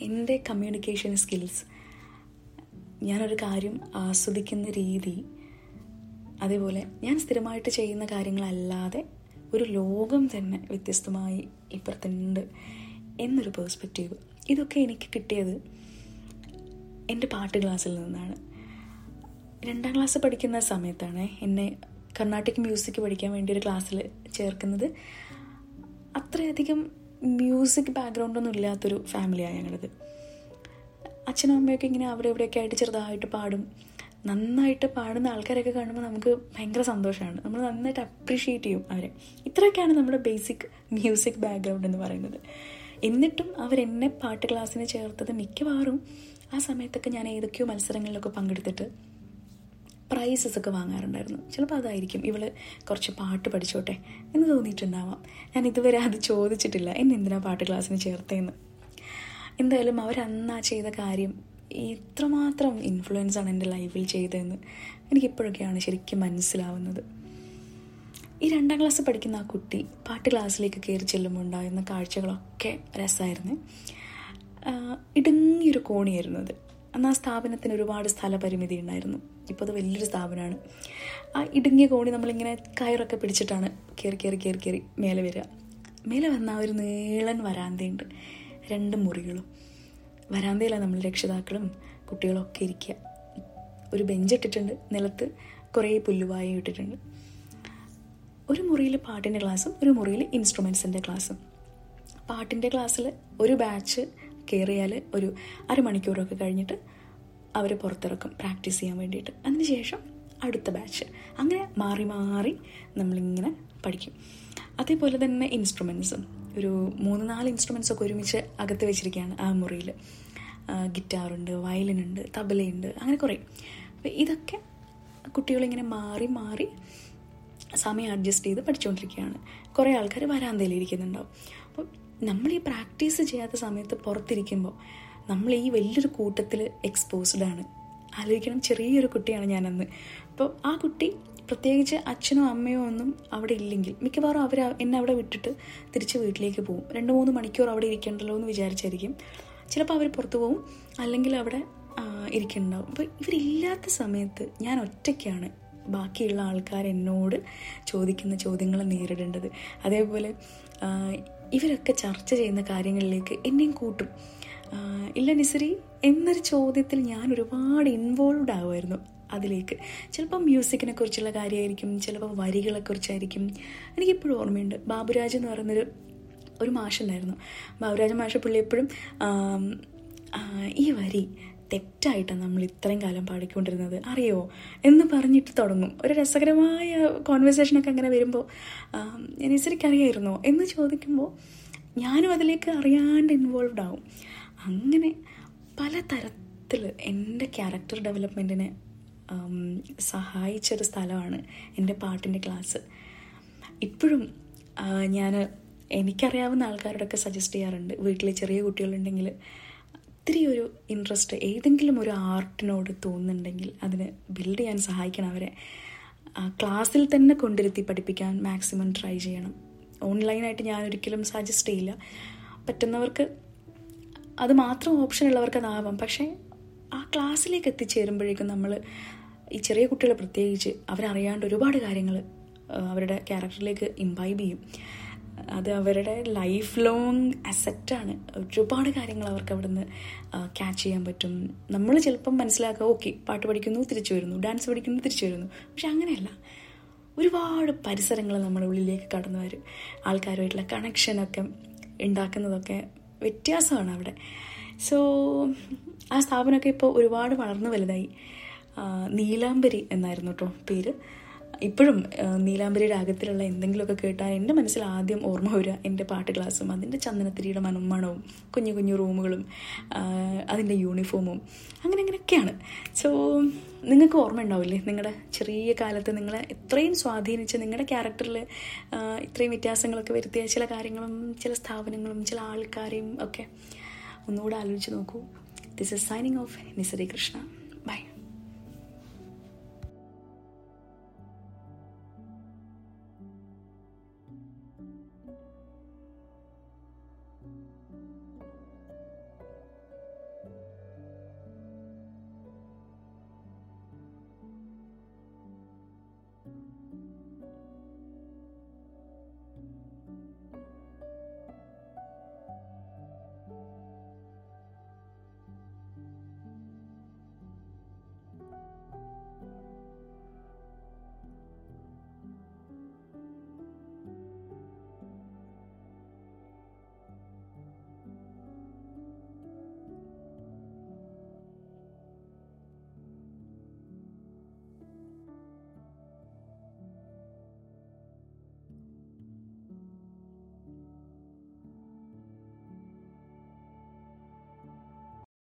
എന്റെ communication skills ഞാനൊരു കാര്യം ആസ്വദിക്കുന്ന രീതി അതേപോലെ ഞാൻ സ്ഥിരമായിട്ട് ചെയ്യുന്ന കാര്യങ്ങളല്ലാതെ ഒരു ലോകം തന്നെ വ്യത്യസ്തമായി ഇപ്പുറത്തുണ്ട് എന്നൊരു പേഴ്സ്പെക്റ്റീവ് ഇതൊക്കെ എനിക്ക് കിട്ടിയത് എന്റെ പാട്ട് ക്ലാസ്സിൽ നിന്നാണ്. രണ്ടാം ക്ലാസ് പഠിക്കുന്ന സമയത്താണ് എന്നെ കർണാട്ടിക് മ്യൂസിക് പഠിക്കാൻ വേണ്ടി ഒരു ക്ലാസ്സിൽ ചേർക്കുന്നത്. അത്രയധികം മ്യൂസിക് ബാക്ക്ഗ്രൗണ്ടൊന്നും ഇല്ലാത്തൊരു ഫാമിലിയാണ് ഞങ്ങളത്. അച്ഛനും അമ്മയൊക്കെ ഇങ്ങനെ അവിടെ ഇവിടെയൊക്കെ ആയിട്ട് ചെറുതായിട്ട് പാടും. നന്നായിട്ട് പാടുന്ന ആൾക്കാരൊക്കെ കാണുമ്പോൾ നമുക്ക് ഭയങ്കര സന്തോഷമാണ്. നമ്മൾ നന്നായിട്ട് അപ്രീഷിയേറ്റ് ചെയ്യും അവരെ. ഇത്രയൊക്കെയാണ് നമ്മുടെ ബേസിക് മ്യൂസിക് ബാക്ക്ഗ്രൗണ്ട് എന്ന് പറയുന്നത്. എന്നിട്ടും അവരെന്നെ പാട്ട് ക്ലാസ്സിന് ചേർത്തത് മിക്കവാറും ആ സമയത്തൊക്കെ ഞാൻ ഏതൊക്കെയോ മത്സരങ്ങളിലൊക്കെ പങ്കെടുത്തിട്ട് പ്രൈസസ് ഒക്കെ വാങ്ങാറുണ്ടായിരുന്നു. ചിലപ്പോൾ അതായിരിക്കും ഇവൾ കുറച്ച് പാട്ട് പഠിച്ചോട്ടെ എന്ന് തോന്നിയിട്ടുണ്ടാവാം. ഞാൻ ഇതുവരെ അത് ചോദിച്ചിട്ടില്ല. എന്നെ എന്തിനാ പാട്ട് ക്ലാസ്സിന് ചേർത്തേന്ന്? എന്തായാലും അവരന്നാ ചെയ്ത കാര്യം ഇത്രമാത്രം ആണ് എന്റെ ലൈഫിൽ ചെയ്തതെന്ന് എനിക്കിപ്പോഴൊക്കെയാണ് ശരിക്കും മനസ്സിലാവുന്നത്. ഈ രണ്ടാം ക്ലാസ് പഠിക്കുന്ന ആ കുട്ടി പാട്ട് ക്ലാസ്സിലേക്ക് കയറി ചെല്ലുമ്പോൾ ഉണ്ടായിരുന്ന കാഴ്ചകളൊക്കെ രസമായിരുന്നു ഇടുങ്ങിയൊരു കോണിയായിരുന്നു അത്. അന്ന് ആ സ്ഥാപനത്തിന് ഒരുപാട് സ്ഥലപരിമിതി ഉണ്ടായിരുന്നു. ഇപ്പോൾ അത് വലിയൊരു സ്ഥാപനമാണ്. ആ ഇടുങ്ങിയ കോണി നമ്മളിങ്ങനെ കയറൊക്കെ പിടിച്ചിട്ടാണ് കയറി കയറി കയറി കയറി മേലെ വരിക. മേലെ വന്ന ഒരു നീളൻ വരാന്തയുണ്ട്. രണ്ട് മുറികളും. വരാന്തയിലാണ് നമ്മൾ രക്ഷിതാക്കളും കുട്ടികളൊക്കെ ഇരിക്കുക. ഒരു ബെഞ്ച് ഇട്ടിട്ടുണ്ട് നിലത്ത്. കുറേ പുല്ലുവായും ഇട്ടിട്ടുണ്ട്. ഒരു മുറിയിൽ പാട്ടിന്റെ ക്ലാസ്സും ഒരു മുറിയിൽ ഇൻസ്ട്രുമെൻസിന്റെ ക്ലാസ്സും. പാട്ടിന്റെ ക്ലാസ്സിൽ ഒരു ബാച്ച് കയറിയാൽ ഒരു അരമണിക്കൂറൊക്കെ കഴിഞ്ഞിട്ട് അവർ പുറത്തിറക്കും പ്രാക്ടീസ് ചെയ്യാൻ വേണ്ടിയിട്ട്. അതിനുശേഷം അടുത്ത ബാച്ച്. അങ്ങനെ മാറി മാറി നമ്മളിങ്ങനെ പഠിക്കും. അതേപോലെ തന്നെ ഇൻസ്ട്രുമെൻസും ഒരു മൂന്ന് നാല് ഇൻസ്ട്രുമെൻസ് ഒക്കെ ഒരുമിച്ച് അകത്ത് വെച്ചിരിക്കുകയാണ് ആ മുറിയിൽ ഗിറ്റാറുണ്ട് വയലിനുണ്ട് തബലയുണ്ട് അങ്ങനെ കുറേ. അപ്പോൾ ഇതൊക്കെ കുട്ടികളിങ്ങനെ മാറി മാറി സമയം അഡ്ജസ്റ്റ് ചെയ്ത് പഠിച്ചുകൊണ്ടിരിക്കുകയാണ് കുറേ ആൾക്കാർ വരാന്തയിൽ ഇരിക്കുന്നുണ്ടാവും. അപ്പോൾ നമ്മൾ ഈ പ്രാക്ടീസ് ചെയ്യാത്ത സമയത്ത് പുറത്തിരിക്കുമ്പോൾ നമ്മൾ ഈ വലിയൊരു കൂട്ടത്തിൽ എക്സ്പോസ്ഡ് ആണ്. ആലോചിക്കണം ചെറിയൊരു കുട്ടിയാണ് ഞാനന്ന്. അപ്പോൾ ആ കുട്ടി പ്രത്യേകിച്ച് അച്ഛനോ അമ്മയോ ഒന്നും അവിടെ ഇല്ലെങ്കിൽ മിക്കവാറും അവർ എന്നെ അവിടെ വിട്ടിട്ട് തിരിച്ച് വീട്ടിലേക്ക് പോകും രണ്ട് മൂന്ന് മണിക്കൂർ അവിടെ ഇരിക്കണ്ടല്ലോ എന്ന് വിചാരിച്ചായിരിക്കും. ചിലപ്പോൾ അവർ പുറത്തു പോകും അല്ലെങ്കിൽ അവിടെ ഇരിക്കുന്നുണ്ടാവും അപ്പോൾ ഇവരില്ലാത്ത സമയത്ത് ഞാൻ ഒറ്റയ്ക്കാണ് ബാക്കിയുള്ള ആൾക്കാർ എന്നോട് ചോദിക്കുന്ന ചോദ്യങ്ങൾ നേരിടേണ്ടത്. അതേപോലെ ഇവരൊക്കെ ചർച്ച ചെയ്യുന്ന കാര്യങ്ങളിലേക്ക് എന്നെയും കൂട്ടും. ഇല്ല നിസരി എന്നൊരു ചോദ്യത്തിൽ ഞാൻ ഒരുപാട് ഇൻവോൾവ് ആകുമായിരുന്നു അതിലേക്ക്. ചിലപ്പോൾ മ്യൂസിക്കിനെ കുറിച്ചുള്ള കാര്യമായിരിക്കും ചിലപ്പോൾ വരികളെ കുറിച്ചായിരിക്കും. എനിക്കിപ്പോഴും ഓർമ്മയുണ്ട് ബാബുരാജ് എന്ന് പറയുന്നൊരു ഒരു മാഷുണ്ടായിരുന്നു. ബാബുരാജ മാഷ പുള്ളി എപ്പോഴും ഈ വരി തെറ്റായിട്ടാണ് നമ്മൾ ഇത്രയും കാലം പാടിക്കൊണ്ടിരുന്നത്. അറിയോ? എന്ന് പറഞ്ഞിട്ട് തുടങ്ങും. ഒരു രസകരമായ കോൺവെർസേഷനൊക്കെ അങ്ങനെ വരുമ്പോൾ നിസരിക്ക് അറിയായിരുന്നോ എന്ന് ചോദിക്കുമ്പോൾ ഞാനും അതിലേക്ക് അറിയാണ്ട് ഇൻവോൾവ് ആവും. അങ്ങനെ പല തരത്തിൽ എന്റെ ക്യാരക്ടർ ഡെവലപ്മെന്റിനെ സഹായിച്ചൊരു സ്ഥലമാണ് എന്റെ പാട്ടിന്റെ ക്ലാസ്. ഇപ്പോഴും ഞാൻ എനിക്കറിയാവുന്ന ആൾക്കാരോടൊക്കെ സജസ്റ്റ് ചെയ്യാറുണ്ട്. വീട്ടിൽ ചെറിയ കുട്ടികളുണ്ടെങ്കിൽ ഒത്തിരി ഒരു ഇൻട്രസ്റ്റ് ഏതെങ്കിലും ഒരു ആർട്ടിനോട് തോന്നുന്നുണ്ടെങ്കിൽ അതിന് ബിൽഡ് ചെയ്യാൻ സഹായിക്കണം അവരെ. ക്ലാസ്സിൽ തന്നെ കൊണ്ടിരുത്തി പഠിപ്പിക്കാൻ മാക്സിമം ട്രൈ ചെയ്യണം. ഓൺലൈനായിട്ട് ഞാൻ ഒരിക്കലും സജസ്റ്റ് ചെയ്യില്ല. പറ്റുന്നവർക്ക് അത് മാത്രം ഓപ്ഷൻ ഉള്ളവർക്ക് അതാവാം. പക്ഷേ ആ ക്ലാസ്സിലേക്ക് എത്തിച്ചേരുമ്പോഴേക്കും നമ്മൾ ഈ ചെറിയ കുട്ടികളെ പ്രത്യേകിച്ച് അവരറിയാണ്ട് ഒരുപാട് കാര്യങ്ങൾ അവരുടെ ക്യാരക്ടറിലേക്ക് ഇംബൈബ് ചെയ്യും. അത് അവരുടെ ലൈഫ് ലോങ് അസറ്റാണ് ഒരുപാട് കാര്യങ്ങൾ അവർക്ക് അവിടുന്ന് ക്യാച്ച് ചെയ്യാൻ പറ്റും. നമ്മൾ ചിലപ്പം മനസ്സിലാക്കുക ഓക്കെ പാട്ട് പഠിക്കുന്നു തിരിച്ചു വരുന്നു. ഡാൻസ് പഠിക്കുന്നു തിരിച്ചു വരുന്നു. പക്ഷെ അങ്ങനെയല്ല. ഒരുപാട് പരിസരങ്ങൾ നമ്മുടെ ഉള്ളിലേക്ക് കടന്നു വരും. ആൾക്കാരുമായിട്ടുള്ള കണക്ഷനൊക്കെ ഉണ്ടാക്കുന്നതൊക്കെ വ്യത്യാസമാണ് അവിടെ. സോ ആ സ്ഥാപനമൊക്കെ ഇപ്പോൾ ഒരുപാട് വളർന്നു വലുതായി. നീലാംബരി എന്നായിരുന്നു കേട്ടോ പേര്. ഇപ്പോഴും നീലാംബരി രാഗത്തിലുള്ള എന്തെങ്കിലുമൊക്കെ കേട്ടാൽ എന്റെ മനസ്സിൽ ആദ്യം ഓർമ്മ വരിക. എന്റെ പാട്ട് ക്ലാസ്സും അതിന്റെ ചന്ദനത്തിരിയുടെ മണമണവും കുഞ്ഞു കുഞ്ഞു റൂമുകളും അതിന്റെ യൂണിഫോമും അങ്ങനെ അങ്ങനെയൊക്കെയാണ് സോ നിങ്ങൾക്ക് ഓർമ്മ ഉണ്ടാവില്ലേ? നിങ്ങളുടെ ചെറിയ കാലത്ത് നിങ്ങളെ എത്രയും സ്വാധീനിച്ച് നിങ്ങളുടെ ക്യാരക്ടറിൽ ഇത്രയും വ്യത്യാസങ്ങളൊക്കെ വരുത്തിയ ചില കാര്യങ്ങളും ചില സ്ഥാപനങ്ങളും ചില ആൾക്കാരെയും ഒക്കെ ഒന്നുകൂടെ ആലോചിച്ച് നോക്കൂ. This is signing off Nisari Krishna bye